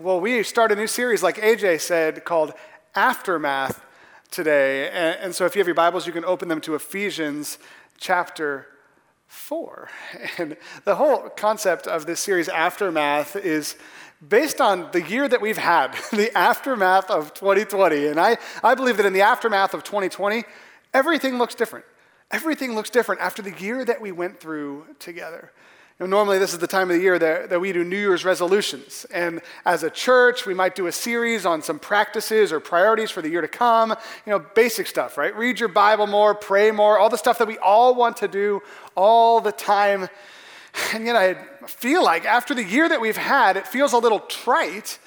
Well, we start a new series, like AJ said, called Aftermath today. And, so if you have your Bibles, you can open them to Ephesians chapter 4. And the whole concept of this series, Aftermath, is based on the year that we've had, the aftermath of 2020. And I, I believe that in the aftermath of 2020, everything looks different. Everything looks different after the year that we went through together. Normally, this is the time of the year that, that we do New Year's resolutions. And as a church, we might do a series on some practices or priorities for the year to come. You know, basic stuff, right? Read your Bible more, pray more, all the stuff that we all want to do all the time. And yet, I feel like after the year that we've had, it feels a little trite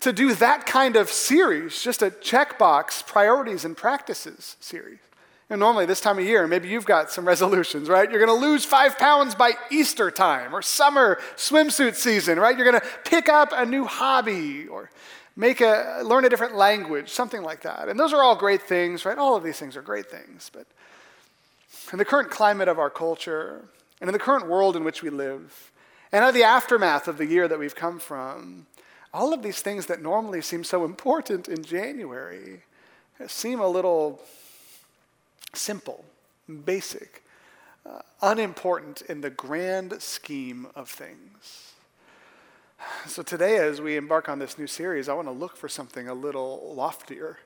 to do that kind of series, just a checkbox priorities and practices series. Know, normally, this time of year, maybe you've got some resolutions, right? You're going to lose five pounds by Easter time or summer swimsuit season, right? You're going to pick up a new hobby or make a, learn a different language, something like that. And those are all great things, right? All of these things are great things. But in the current climate of our culture and in the current world in which we live, and of the aftermath of the year that we've come from, all of these things that normally seem so important in January seem a little simple, basic, uh, unimportant in the grand scheme of things. So today, as we embark on this new series, I want to look for something a little loftier.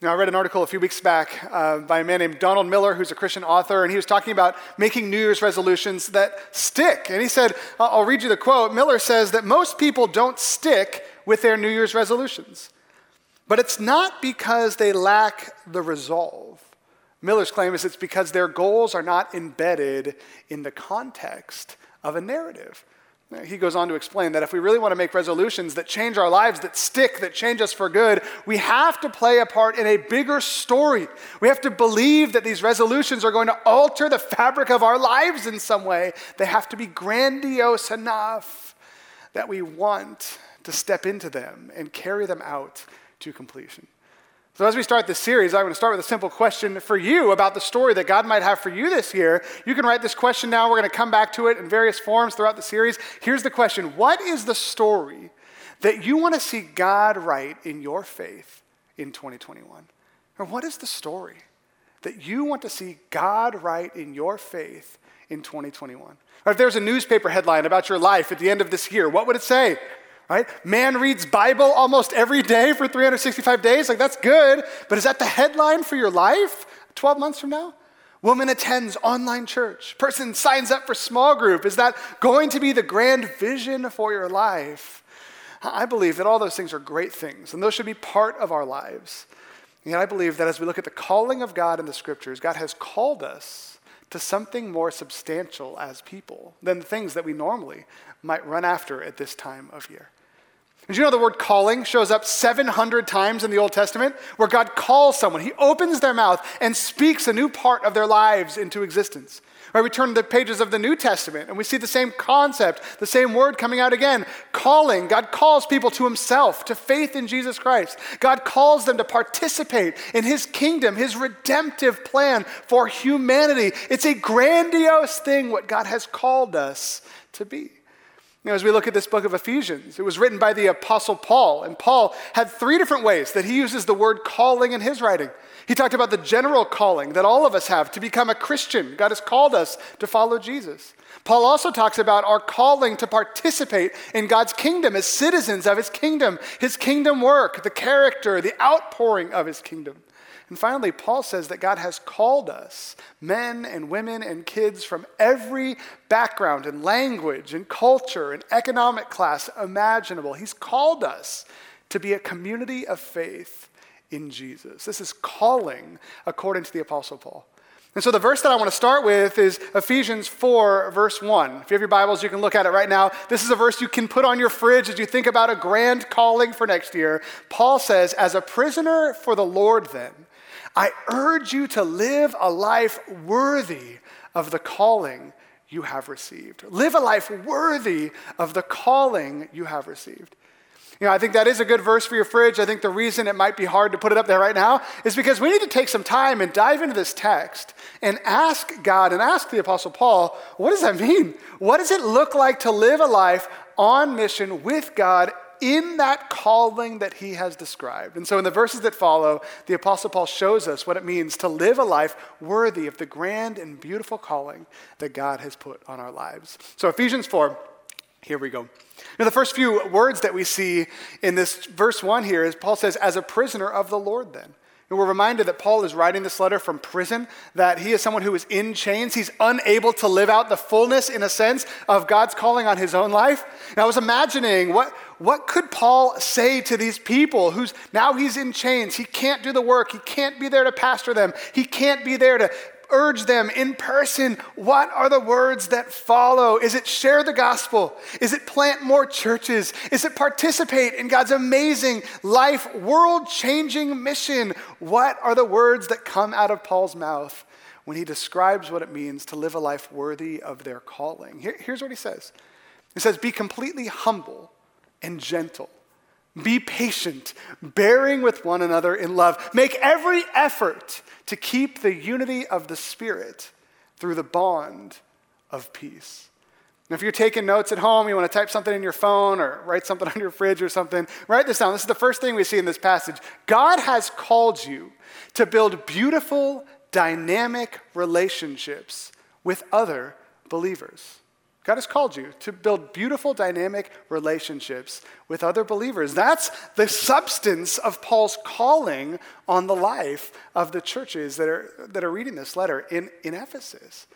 Now, I read an article a few weeks back uh, by a man named Donald Miller, who's a Christian author, and he was talking about making New Year's resolutions that stick. And he said, I'll read you the quote. Miller says that most people don't stick with their New Year's resolutions, but it's not because they lack the resolve. Miller's claim is it's because their goals are not embedded in the context of a narrative. He goes on to explain that if we really want to make resolutions that change our lives, that stick, that change us for good, we have to play a part in a bigger story. We have to believe that these resolutions are going to alter the fabric of our lives in some way. They have to be grandiose enough that we want to step into them and carry them out to completion. So, as we start this series, I'm going to start with a simple question for you about the story that God might have for you this year. You can write this question now. We're going to come back to it in various forms throughout the series. Here's the question What is the story that you want to see God write in your faith in 2021? Or what is the story that you want to see God write in your faith in 2021? Or if there's a newspaper headline about your life at the end of this year, what would it say? Right? Man reads Bible almost every day for 365 days. Like, that's good. But is that the headline for your life 12 months from now? Woman attends online church. Person signs up for small group. Is that going to be the grand vision for your life? I believe that all those things are great things, and those should be part of our lives. And I believe that as we look at the calling of God in the scriptures, God has called us to something more substantial as people than the things that we normally might run after at this time of year. Did you know the word calling shows up 700 times in the Old Testament where God calls someone? He opens their mouth and speaks a new part of their lives into existence. Right, we turn to the pages of the New Testament and we see the same concept, the same word coming out again. Calling. God calls people to himself, to faith in Jesus Christ. God calls them to participate in his kingdom, his redemptive plan for humanity. It's a grandiose thing what God has called us to be. You know, as we look at this book of Ephesians, it was written by the Apostle Paul, and Paul had three different ways that he uses the word calling in his writing. He talked about the general calling that all of us have to become a Christian. God has called us to follow Jesus. Paul also talks about our calling to participate in God's kingdom as citizens of his kingdom, his kingdom work, the character, the outpouring of his kingdom. And finally, Paul says that God has called us, men and women and kids from every background and language and culture and economic class imaginable. He's called us to be a community of faith in Jesus. This is calling according to the Apostle Paul. And so the verse that I want to start with is Ephesians 4, verse 1. If you have your Bibles, you can look at it right now. This is a verse you can put on your fridge as you think about a grand calling for next year. Paul says, As a prisoner for the Lord, then, I urge you to live a life worthy of the calling you have received. Live a life worthy of the calling you have received. You know, I think that is a good verse for your fridge. I think the reason it might be hard to put it up there right now is because we need to take some time and dive into this text and ask God and ask the Apostle Paul, what does that mean? What does it look like to live a life on mission with God in that calling that he has described. And so, in the verses that follow, the Apostle Paul shows us what it means to live a life worthy of the grand and beautiful calling that God has put on our lives. So, Ephesians 4, here we go. Now, the first few words that we see in this verse 1 here is Paul says, as a prisoner of the Lord, then. And we're reminded that Paul is writing this letter from prison, that he is someone who is in chains. He's unable to live out the fullness, in a sense, of God's calling on his own life. And I was imagining what, what could Paul say to these people who's now he's in chains? He can't do the work. He can't be there to pastor them. He can't be there to urge them in person. What are the words that follow? Is it share the gospel? Is it plant more churches? Is it participate in God's amazing life, world changing mission? What are the words that come out of Paul's mouth when he describes what it means to live a life worthy of their calling? Here, here's what he says He says, Be completely humble and gentle. Be patient, bearing with one another in love. Make every effort to keep the unity of the Spirit through the bond of peace. And if you're taking notes at home, you want to type something in your phone or write something on your fridge or something, write this down. This is the first thing we see in this passage. God has called you to build beautiful, dynamic relationships with other believers. God has called you to build beautiful, dynamic relationships with other believers. That's the substance of Paul's calling on the life of the churches that are, that are reading this letter in, in Ephesus.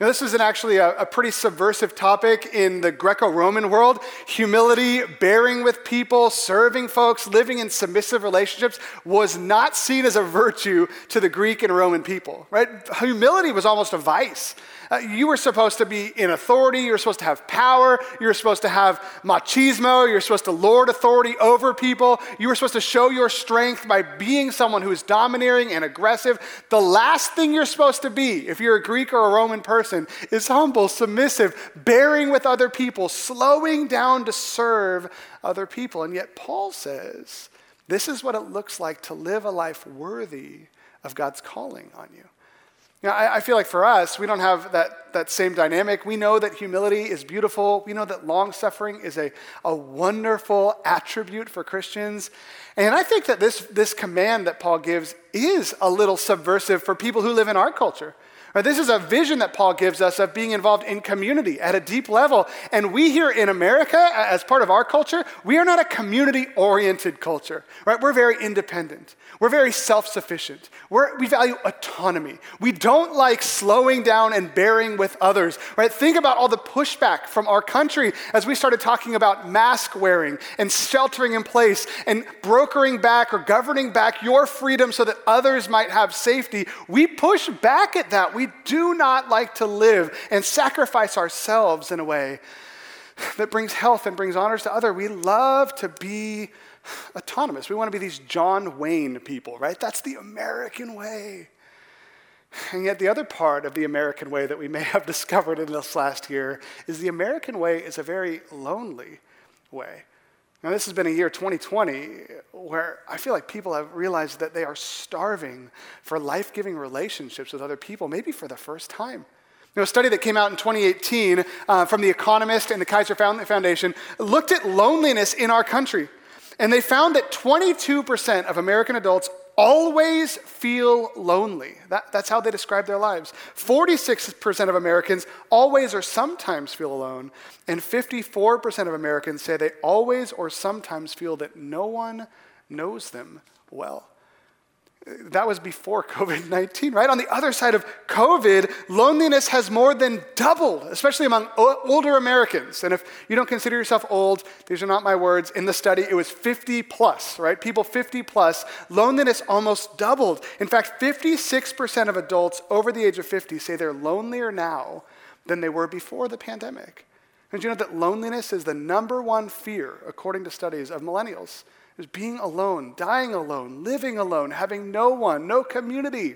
Now, this is an actually a, a, pretty subversive topic in the Greco Roman world. Humility, bearing with people, serving folks, living in submissive relationships was not seen as a virtue to the Greek and Roman people, right? Humility was almost a vice. Uh, you were supposed to be in authority. You were supposed to have power. You were supposed to have machismo. You were supposed to lord authority over people. You were supposed to show your strength by being someone who is domineering and aggressive. The last thing you're supposed to be, if you're a Greek or a Roman person, is humble, submissive, bearing with other people, slowing down to serve other people. And yet, Paul says, this is what it looks like to live a life worthy of God's calling on you. You I, I, feel like for us, we don't have that, that same dynamic. We know that humility is beautiful. We know that long suffering is a, a wonderful attribute for Christians. And I think that this, this command that Paul gives is a little subversive for people who live in our culture. Right, this is a vision that Paul gives us of being involved in community at a deep level. And we here in America, as part of our culture, we are not a community oriented culture. Right? We're very independent. We're very self sufficient. We value autonomy. We don't like slowing down and bearing with others. Right? Think about all the pushback from our country as we started talking about mask wearing and sheltering in place and brokering back or governing back your freedom so that others might have safety. We push back at that. We do not like to live and sacrifice ourselves in a way that brings health and brings honors to others. We love to be autonomous. We want to be these John Wayne people, right? That's the American way. And yet, the other part of the American way that we may have discovered in this last year is the American way is a very lonely way. Now, this has been a year 2020 where I feel like people have realized that they are starving for life giving relationships with other people, maybe for the first time. You know, a study that came out in 2018 uh, from The Economist and the Kaiser Foundation looked at loneliness in our country. And they found that 22% of American adults always feel lonely. That, that's how they describe their lives. 46% of Americans always or sometimes feel alone, and 54% of Americans say they always or sometimes feel that no one knows them well. That was before COVID 19, right? On the other side of COVID, loneliness has more than doubled, especially among older Americans. And if you don't consider yourself old, these are not my words. In the study, it was 50 plus, right? People 50 plus, loneliness almost doubled. In fact, 56% of adults over the age of 50 say they're lonelier now than they were before the pandemic. And you know that loneliness is the number one fear, according to studies, of millennials? Is being alone, dying alone, living alone, having no one, no community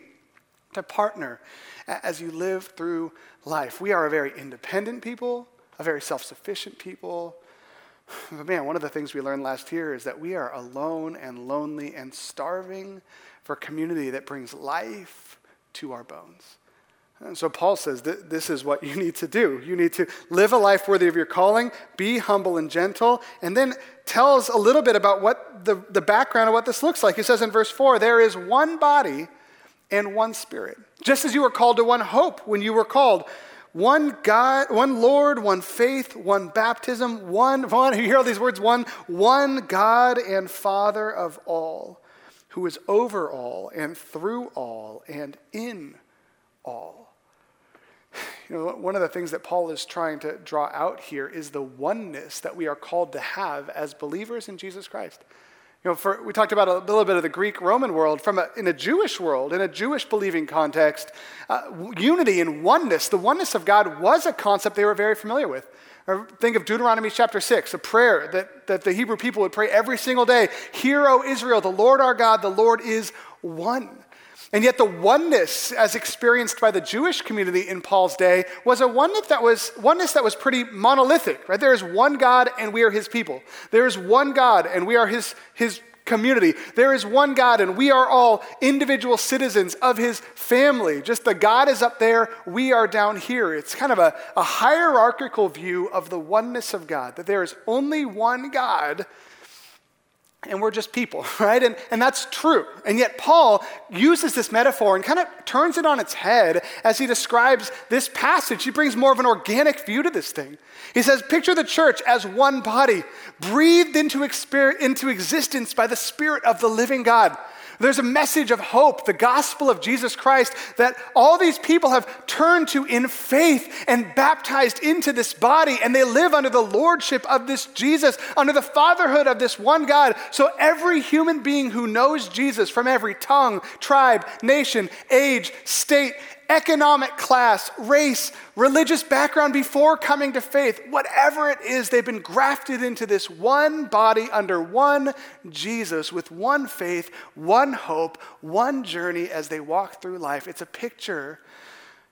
to partner as you live through life. We are a very independent people, a very self sufficient people. But man, one of the things we learned last year is that we are alone and lonely and starving for community that brings life to our bones. And so Paul says this is what you need to do. You need to live a life worthy of your calling, be humble and gentle, and then tells a little bit about what the, the background of what this looks like. He says in verse 4 there is one body and one spirit. Just as you were called to one hope when you were called, one God, one Lord, one faith, one baptism, one, one, you hear all these words, one, one God and Father of all, who is over all and through all and in all. You know, one of the things that Paul is trying to draw out here is the oneness that we are called to have as believers in Jesus Christ. You know, for, we talked about a little bit of the Greek Roman world. From a, in a Jewish world, in a Jewish believing context, uh, unity and oneness, the oneness of God was a concept they were very familiar with. Think of Deuteronomy chapter 6, a prayer that, that the Hebrew people would pray every single day Hear, O Israel, the Lord our God, the Lord is one. And yet, the oneness, as experienced by the Jewish community in Paul's day, was a oneness that was, oneness that was pretty monolithic, right? There is one God and we are his people. There is one God and we are his, his community. There is one God and we are all individual citizens of his family. Just the God is up there, we are down here. It's kind of a, a hierarchical view of the oneness of God, that there is only one God and we're just people, right? And, and that's true. And yet, Paul uses this metaphor and kind of turns it on its head as he describes this passage. He brings more of an organic view to this thing. He says, Picture the church as one body, breathed into, exper- into existence by the Spirit of the living God. There's a message of hope, the gospel of Jesus Christ, that all these people have turned to in faith and baptized into this body, and they live under the lordship of this Jesus, under the fatherhood of this one God. So every human being who knows Jesus from every tongue, tribe, nation, age, state, economic class, race, religious background before coming to faith, whatever it is, they've been grafted into this one body under one Jesus with one faith, one hope, one journey as they walk through life. It's a picture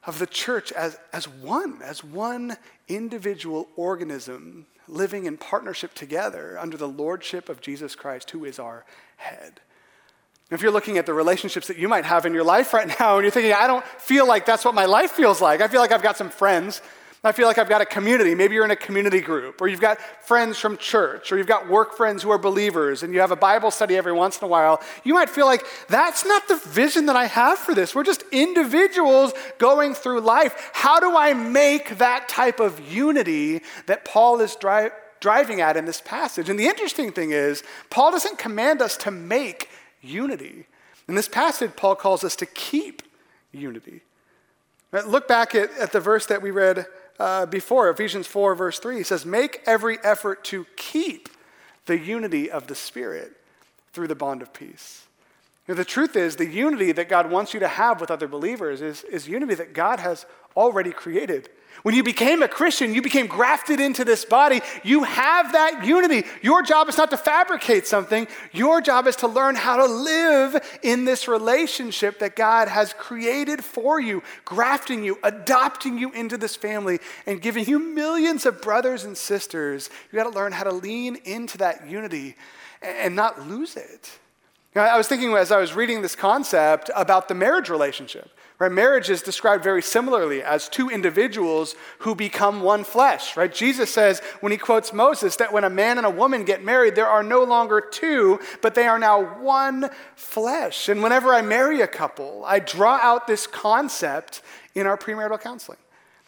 of the church as, as one, as one individual organism living in partnership together under the lordship of Jesus Christ, who is our head. If you're looking at the relationships that you might have in your life right now and you're thinking, I don't feel like that's what my life feels like. I feel like I've got some friends. I feel like I've got a community. Maybe you're in a community group, or you've got friends from church, or you've got work friends who are believers, and you have a Bible study every once in a while. You might feel like that's not the vision that I have for this. We're just individuals going through life. How do I make that type of unity that Paul is dri- driving at in this passage? And the interesting thing is, Paul doesn't command us to make unity. In this passage, Paul calls us to keep unity. Look back at, at the verse that we read uh, before, Ephesians 4, verse 3. He says, Make every effort to keep the unity of the Spirit through the bond of peace. Know, the truth is, the unity that God wants you to have with other believers is, is unity that God has already created. When you became a Christian, you became grafted into this body. You have that unity. Your job is not to fabricate something, your job is to learn how to live in this relationship that God has created for you, grafting you, adopting you into this family, and giving you millions of brothers and sisters. You got to learn how to lean into that unity and not lose it. I was thinking as I was reading this concept about the marriage relationship. Right? Marriage is described very similarly as two individuals who become one flesh. Right? Jesus says when he quotes Moses that when a man and a woman get married, there are no longer two, but they are now one flesh. And whenever I marry a couple, I draw out this concept in our premarital counseling.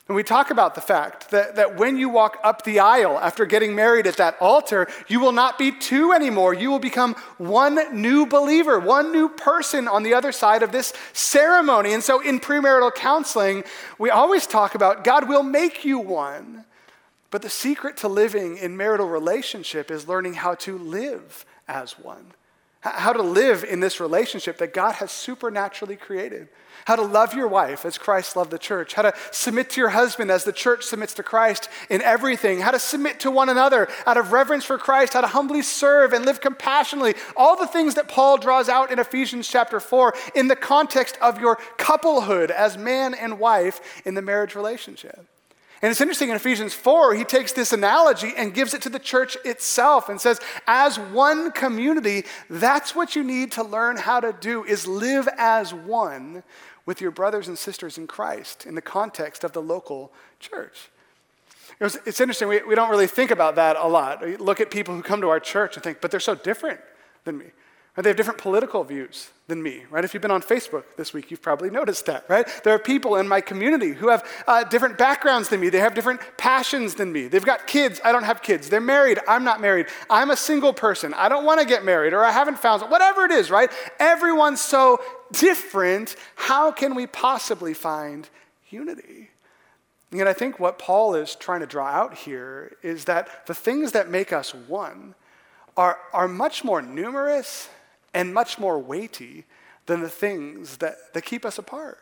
And we talk about the fact that, that when you walk up the aisle after getting married at that altar, you will not be two anymore. You will become one new believer, one new person on the other side of this ceremony. And so in premarital counseling, we always talk about God will make you one. But the secret to living in marital relationship is learning how to live as one, how to live in this relationship that God has supernaturally created how to love your wife as Christ loved the church, how to submit to your husband as the church submits to Christ in everything, how to submit to one another out of reverence for Christ, how to humbly serve and live compassionately. All the things that Paul draws out in Ephesians chapter 4 in the context of your couplehood as man and wife in the marriage relationship. And it's interesting in Ephesians 4, he takes this analogy and gives it to the church itself and says, as one community, that's what you need to learn how to do is live as one with your brothers and sisters in Christ in the context of the local church. It was, it's interesting, we, we don't really think about that a lot. We look at people who come to our church and think, but they're so different than me. Or they have different political views than me, right? If you've been on Facebook this week, you've probably noticed that, right? There are people in my community who have uh, different backgrounds than me. They have different passions than me. They've got kids. I don't have kids. They're married. I'm not married. I'm a single person. I don't want to get married, or I haven't found whatever it is, right? Everyone's so different. How can we possibly find unity? And I think what Paul is trying to draw out here is that the things that make us one are, are much more numerous and much more weighty than the things that, that keep us apart.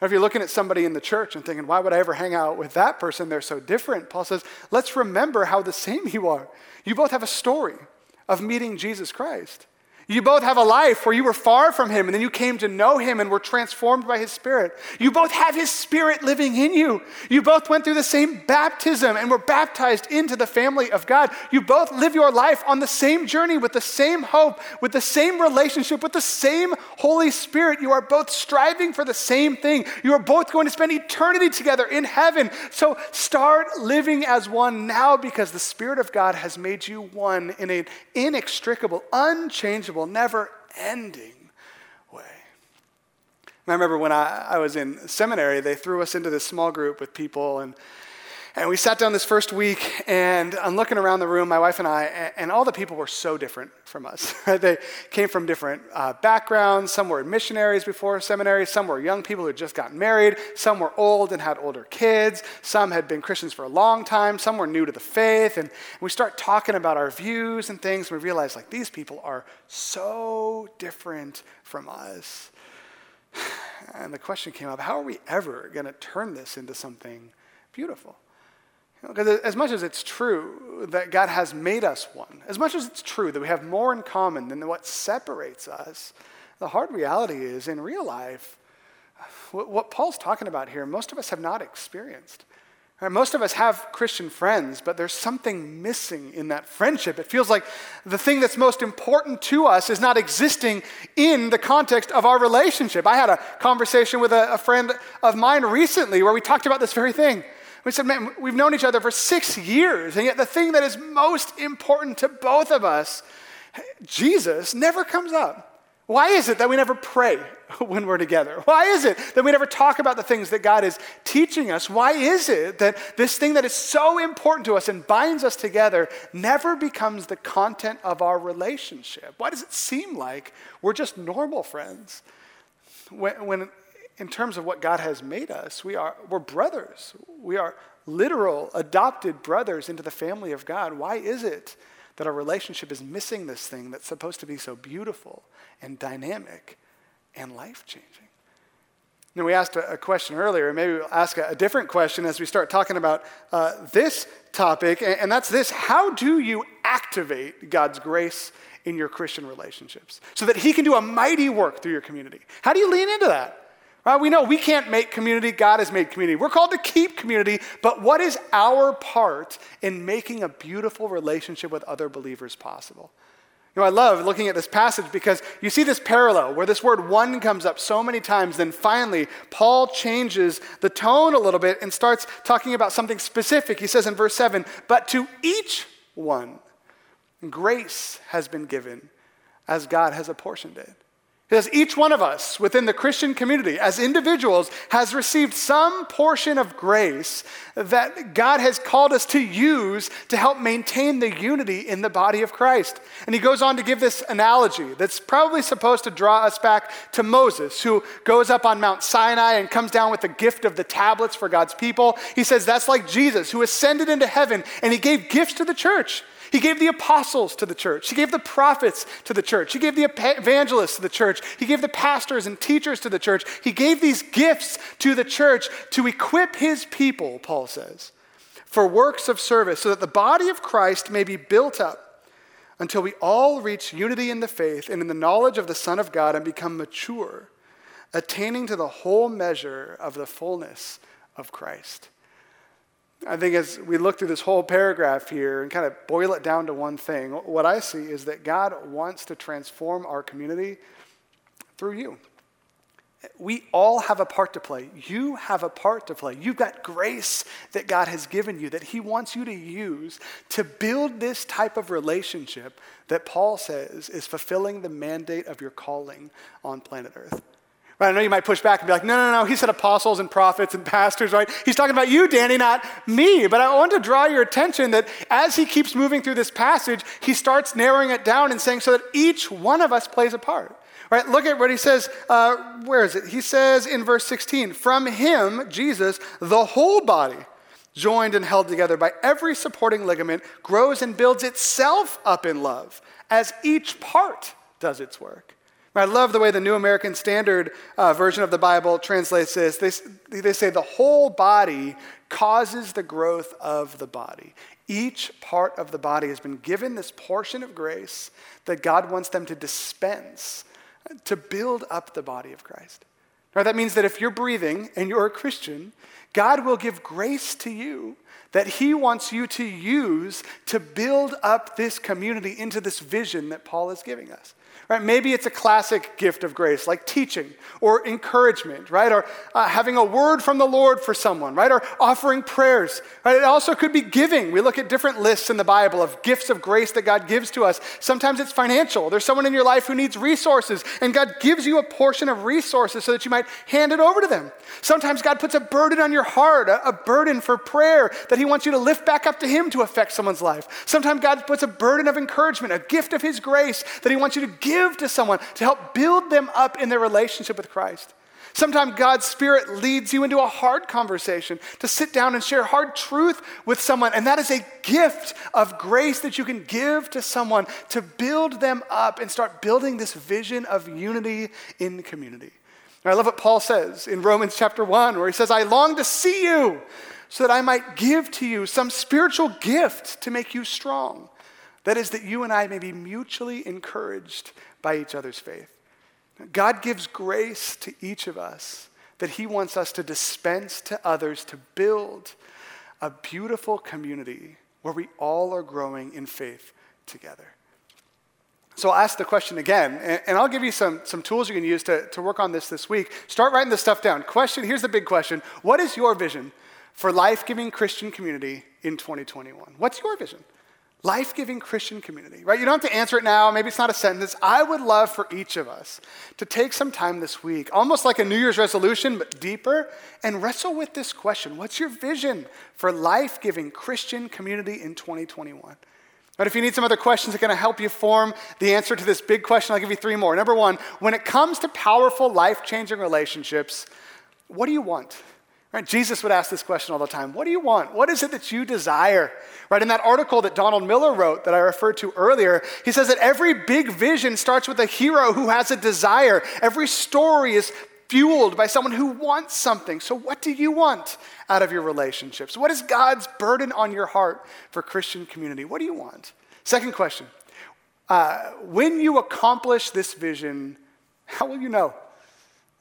Or if you're looking at somebody in the church and thinking, why would I ever hang out with that person? They're so different. Paul says, let's remember how the same you are. You both have a story of meeting Jesus Christ. You both have a life where you were far from him and then you came to know him and were transformed by his spirit. You both have his spirit living in you. You both went through the same baptism and were baptized into the family of God. You both live your life on the same journey with the same hope, with the same relationship, with the same Holy Spirit. You are both striving for the same thing. You are both going to spend eternity together in heaven. So start living as one now because the Spirit of God has made you one in an inextricable, unchangeable never ending way. I remember when I, I was in seminary, they threw us into this small group with people, and and we sat down this first week, and I'm looking around the room, my wife and I, and all the people were so different from us. they came from different uh, backgrounds. Some were missionaries before seminary. Some were young people who had just gotten married. Some were old and had older kids. Some had been Christians for a long time. Some were new to the faith. And we start talking about our views and things, and we realize, like, these people are so different from us. And the question came up how are we ever going to turn this into something beautiful? Because as much as it's true that God has made us one, as much as it's true that we have more in common than what separates us, the hard reality is in real life, what Paul's talking about here, most of us have not experienced. Most of us have Christian friends, but there's something missing in that friendship. It feels like the thing that's most important to us is not existing in the context of our relationship. I had a conversation with a, friend of mine recently where we talked about this very thing. We said, man, we've known each other for six years, and yet the thing that is most important to both of us, Jesus, never comes up. Why is it that we never pray when we're together? Why is it that we never talk about the things that God is teaching us? Why is it that this thing that is so important to us and binds us together never becomes the content of our relationship? Why does it seem like we're just normal friends? When, when in terms of what God has made us, we are, we're brothers. We are literal adopted brothers into the family of God. Why is it that our relationship is missing this thing that's supposed to be so beautiful and dynamic and life changing? Now, we asked a, question earlier, and maybe we'll ask a, different question as we start talking about uh, this topic, and that's this How do you activate God's grace in your Christian relationships so that He can do a mighty work through your community? How do you lean into that? Right? We know we can't make community, God has made community. We're called to keep community, but what is our part in making a beautiful relationship with other believers possible? You know, I love looking at this passage because you see this parallel where this word one comes up so many times. Then finally, Paul changes the tone a little bit and starts talking about something specific. He says in verse 7 But to each one, grace has been given as God has apportioned it. Because each one of us within the Christian community, as individuals, has received some portion of grace that God has called us to use to help maintain the unity in the body of Christ. And he goes on to give this analogy that's probably supposed to draw us back to Moses, who goes up on Mount Sinai and comes down with the gift of the tablets for God's people. He says that's like Jesus, who ascended into heaven and he gave gifts to the church. He gave the apostles to the church. He gave the prophets to the church. He gave the evangelists to the church. He gave the pastors and teachers to the church. He gave these gifts to the church to equip his people, Paul says, for works of service so that the body of Christ may be built up until we all reach unity in the faith and in the knowledge of the Son of God and become mature, attaining to the whole measure of the fullness of Christ. I think as we look through this whole paragraph here and kind of boil it down to one thing, what I see is that God wants to transform our community through you. We all have a part to play. You have a part to play. You've got grace that God has given you that He wants you to use to build this type of relationship that Paul says is fulfilling the mandate of your calling on planet Earth. Right, I know you might push back and be like, no, no, no, he said apostles and prophets and pastors, right? He's talking about you, Danny, not me. But I want to draw your attention that as he keeps moving through this passage, he starts narrowing it down and saying so that each one of us plays a part. Right, look at what he says. Uh, where is it? He says in verse 16, From him, Jesus, the whole body, joined and held together by every supporting ligament, grows and builds itself up in love as each part does its work. I love the way the New American Standard uh, version of the Bible translates this. They, they say the whole body causes the growth of the body. Each part of the body has been given this portion of grace that God wants them to dispense to build up the body of Christ. Right, that means that if you're breathing and you're a Christian, God will give grace to you that He wants you to use to build up this community into this vision that Paul is giving us. Right? Maybe it's a classic gift of grace, like teaching or encouragement, right? Or uh, having a word from the Lord for someone, right? Or offering prayers. Right? It also could be giving. We look at different lists in the Bible of gifts of grace that God gives to us. Sometimes it's financial. There's someone in your life who needs resources, and God gives you a portion of resources so that you might hand it over to them. Sometimes God puts a burden on your heart, a, a burden for prayer that He wants you to lift back up to Him to affect someone's life. Sometimes God puts a burden of encouragement, a gift of His grace that He wants you to give to someone to help build them up in their relationship with Christ. Sometimes God's Spirit leads you into a hard conversation to sit down and share hard truth with someone. And that is a gift of grace that you can give to someone to build them up and start building this vision of unity in community. And I love what Paul says in Romans chapter 1, where he says, I long to see you so that I might give to you some spiritual gift to make you strong. That is, that you and I may be mutually encouraged by each other's faith. God gives grace to each of us that He wants us to dispense to others to build a beautiful community where we all are growing in faith together. So I'll ask the question again, and, and, I'll give you some, some tools you can use to, to work on this this week. Start writing this stuff down. Question here's the big question What is your vision for life giving Christian community in 2021? What's your vision? life giving Christian community, right? You don't have to answer it now. Maybe it's not a sentence. I would love for each of us to take some time this week, almost like a New Year's resolution, but deeper, and wrestle with this question What's your vision for life giving Christian community in 2021? But if you need some other questions that are going to help you form the answer to this big question, I'll give you three more. Number one, when it comes to powerful, life changing relationships, what do you want? Right? Jesus would ask this question all the time What do you want? What is it that you desire? Right? In that article that Donald Miller wrote that I referred to earlier, he says that every big vision starts with a hero who has a desire. Every story is fueled by someone who wants something. So, what do you want out of your relationships? What is God's burden on your heart for Christian community? What do you want? Second question uh, When you accomplish this vision, how will you know?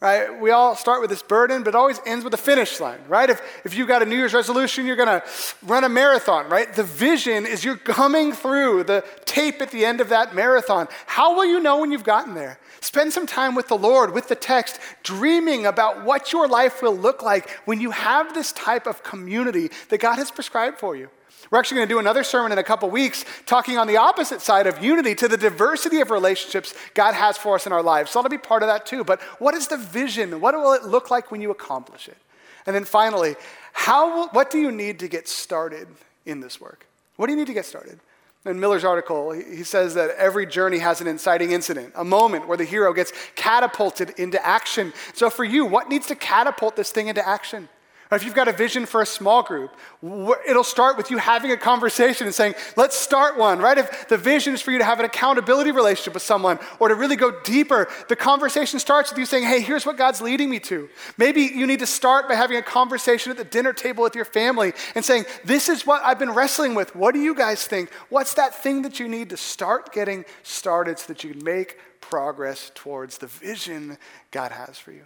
Right? We all start with this burden, but it always ends with a finish line, right? If, if you've got a New Year's resolution, you're going to run a marathon, right? The vision is you're coming through the tape at the end of that marathon. How will you know when you've gotten there? Spend some time with the Lord, with the text, dreaming about what your life will look like when you have this type of community that God has prescribed for you. We're actually going to do another sermon in a couple weeks talking on the opposite side of unity to the diversity of relationships God has for us in our lives. So that'll be part of that too. But what is the vision? What will it look like when you accomplish it? And then finally, how will, what do you need to get started in this work? What do you need to get started? In Miller's article, he says that every journey has an inciting incident, a moment where the hero gets catapulted into action. So, for you, what needs to catapult this thing into action? Or if you've got a vision for a small group, it'll start with you having a conversation and saying, let's start one, right? If the vision is for you to have an accountability relationship with someone or to really go deeper, the conversation starts with you saying, hey, here's what God's leading me to. Maybe you need to start by having a conversation at the dinner table with your family and saying, this is what I've been wrestling with. What do you guys think? What's that thing that you need to start getting started so that you can make progress towards the vision God has for you?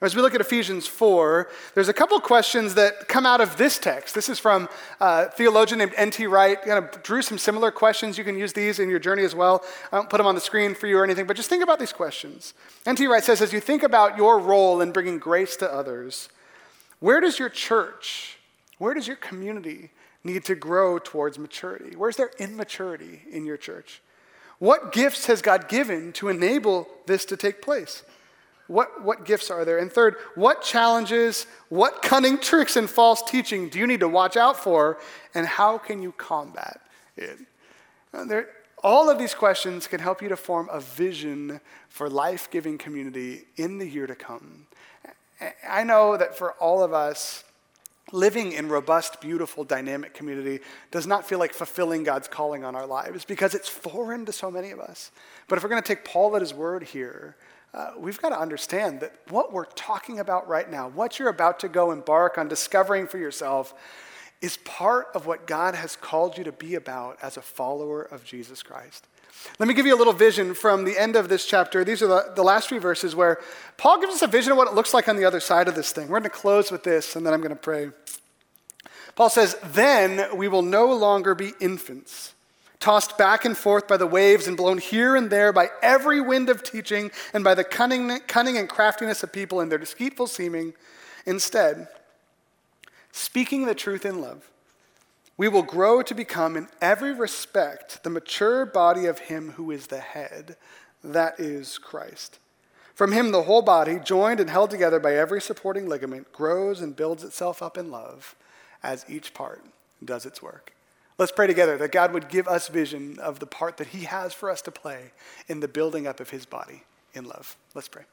As we look at Ephesians 4, there's a couple questions that come out of this text. This is from a theologian named N.T. Wright. Kind of drew some similar questions. You can use these in your journey as well. I don't put them on the screen for you or anything, but just think about these questions. N.T. Wright says, as you think about your role in bringing grace to others, where does your church, where does your community need to grow towards maturity? Where's there immaturity in your church? What gifts has God given to enable this to take place? What, what gifts are there? And third, what challenges, what cunning tricks and false teaching do you need to watch out for, and how can you combat it? There, all of these questions can help you to form a vision for life giving community in the year to come. I know that for all of us, living in robust, beautiful, dynamic community does not feel like fulfilling God's calling on our lives because it's foreign to so many of us. But if we're going to take Paul at his word here, uh, we've got to understand that what we're talking about right now, what you're about to go embark on discovering for yourself, is part of what God has called you to be about as a follower of Jesus Christ. Let me give you a little vision from the end of this chapter. These are the, the last three verses where Paul gives us a vision of what it looks like on the other side of this thing. We're going to close with this, and then I'm going to pray. Paul says, Then we will no longer be infants tossed back and forth by the waves and blown here and there by every wind of teaching and by the cunning, cunning and craftiness of people and their deceitful seeming. Instead, speaking the truth in love, we will grow to become, in every respect, the mature body of Him who is the head, that is Christ. From Him, the whole body, joined and held together by every supporting ligament, grows and builds itself up in love as each part does its work. Let's pray together that God would give us vision of the part that He has for us to play in the building up of His body in love. Let's pray.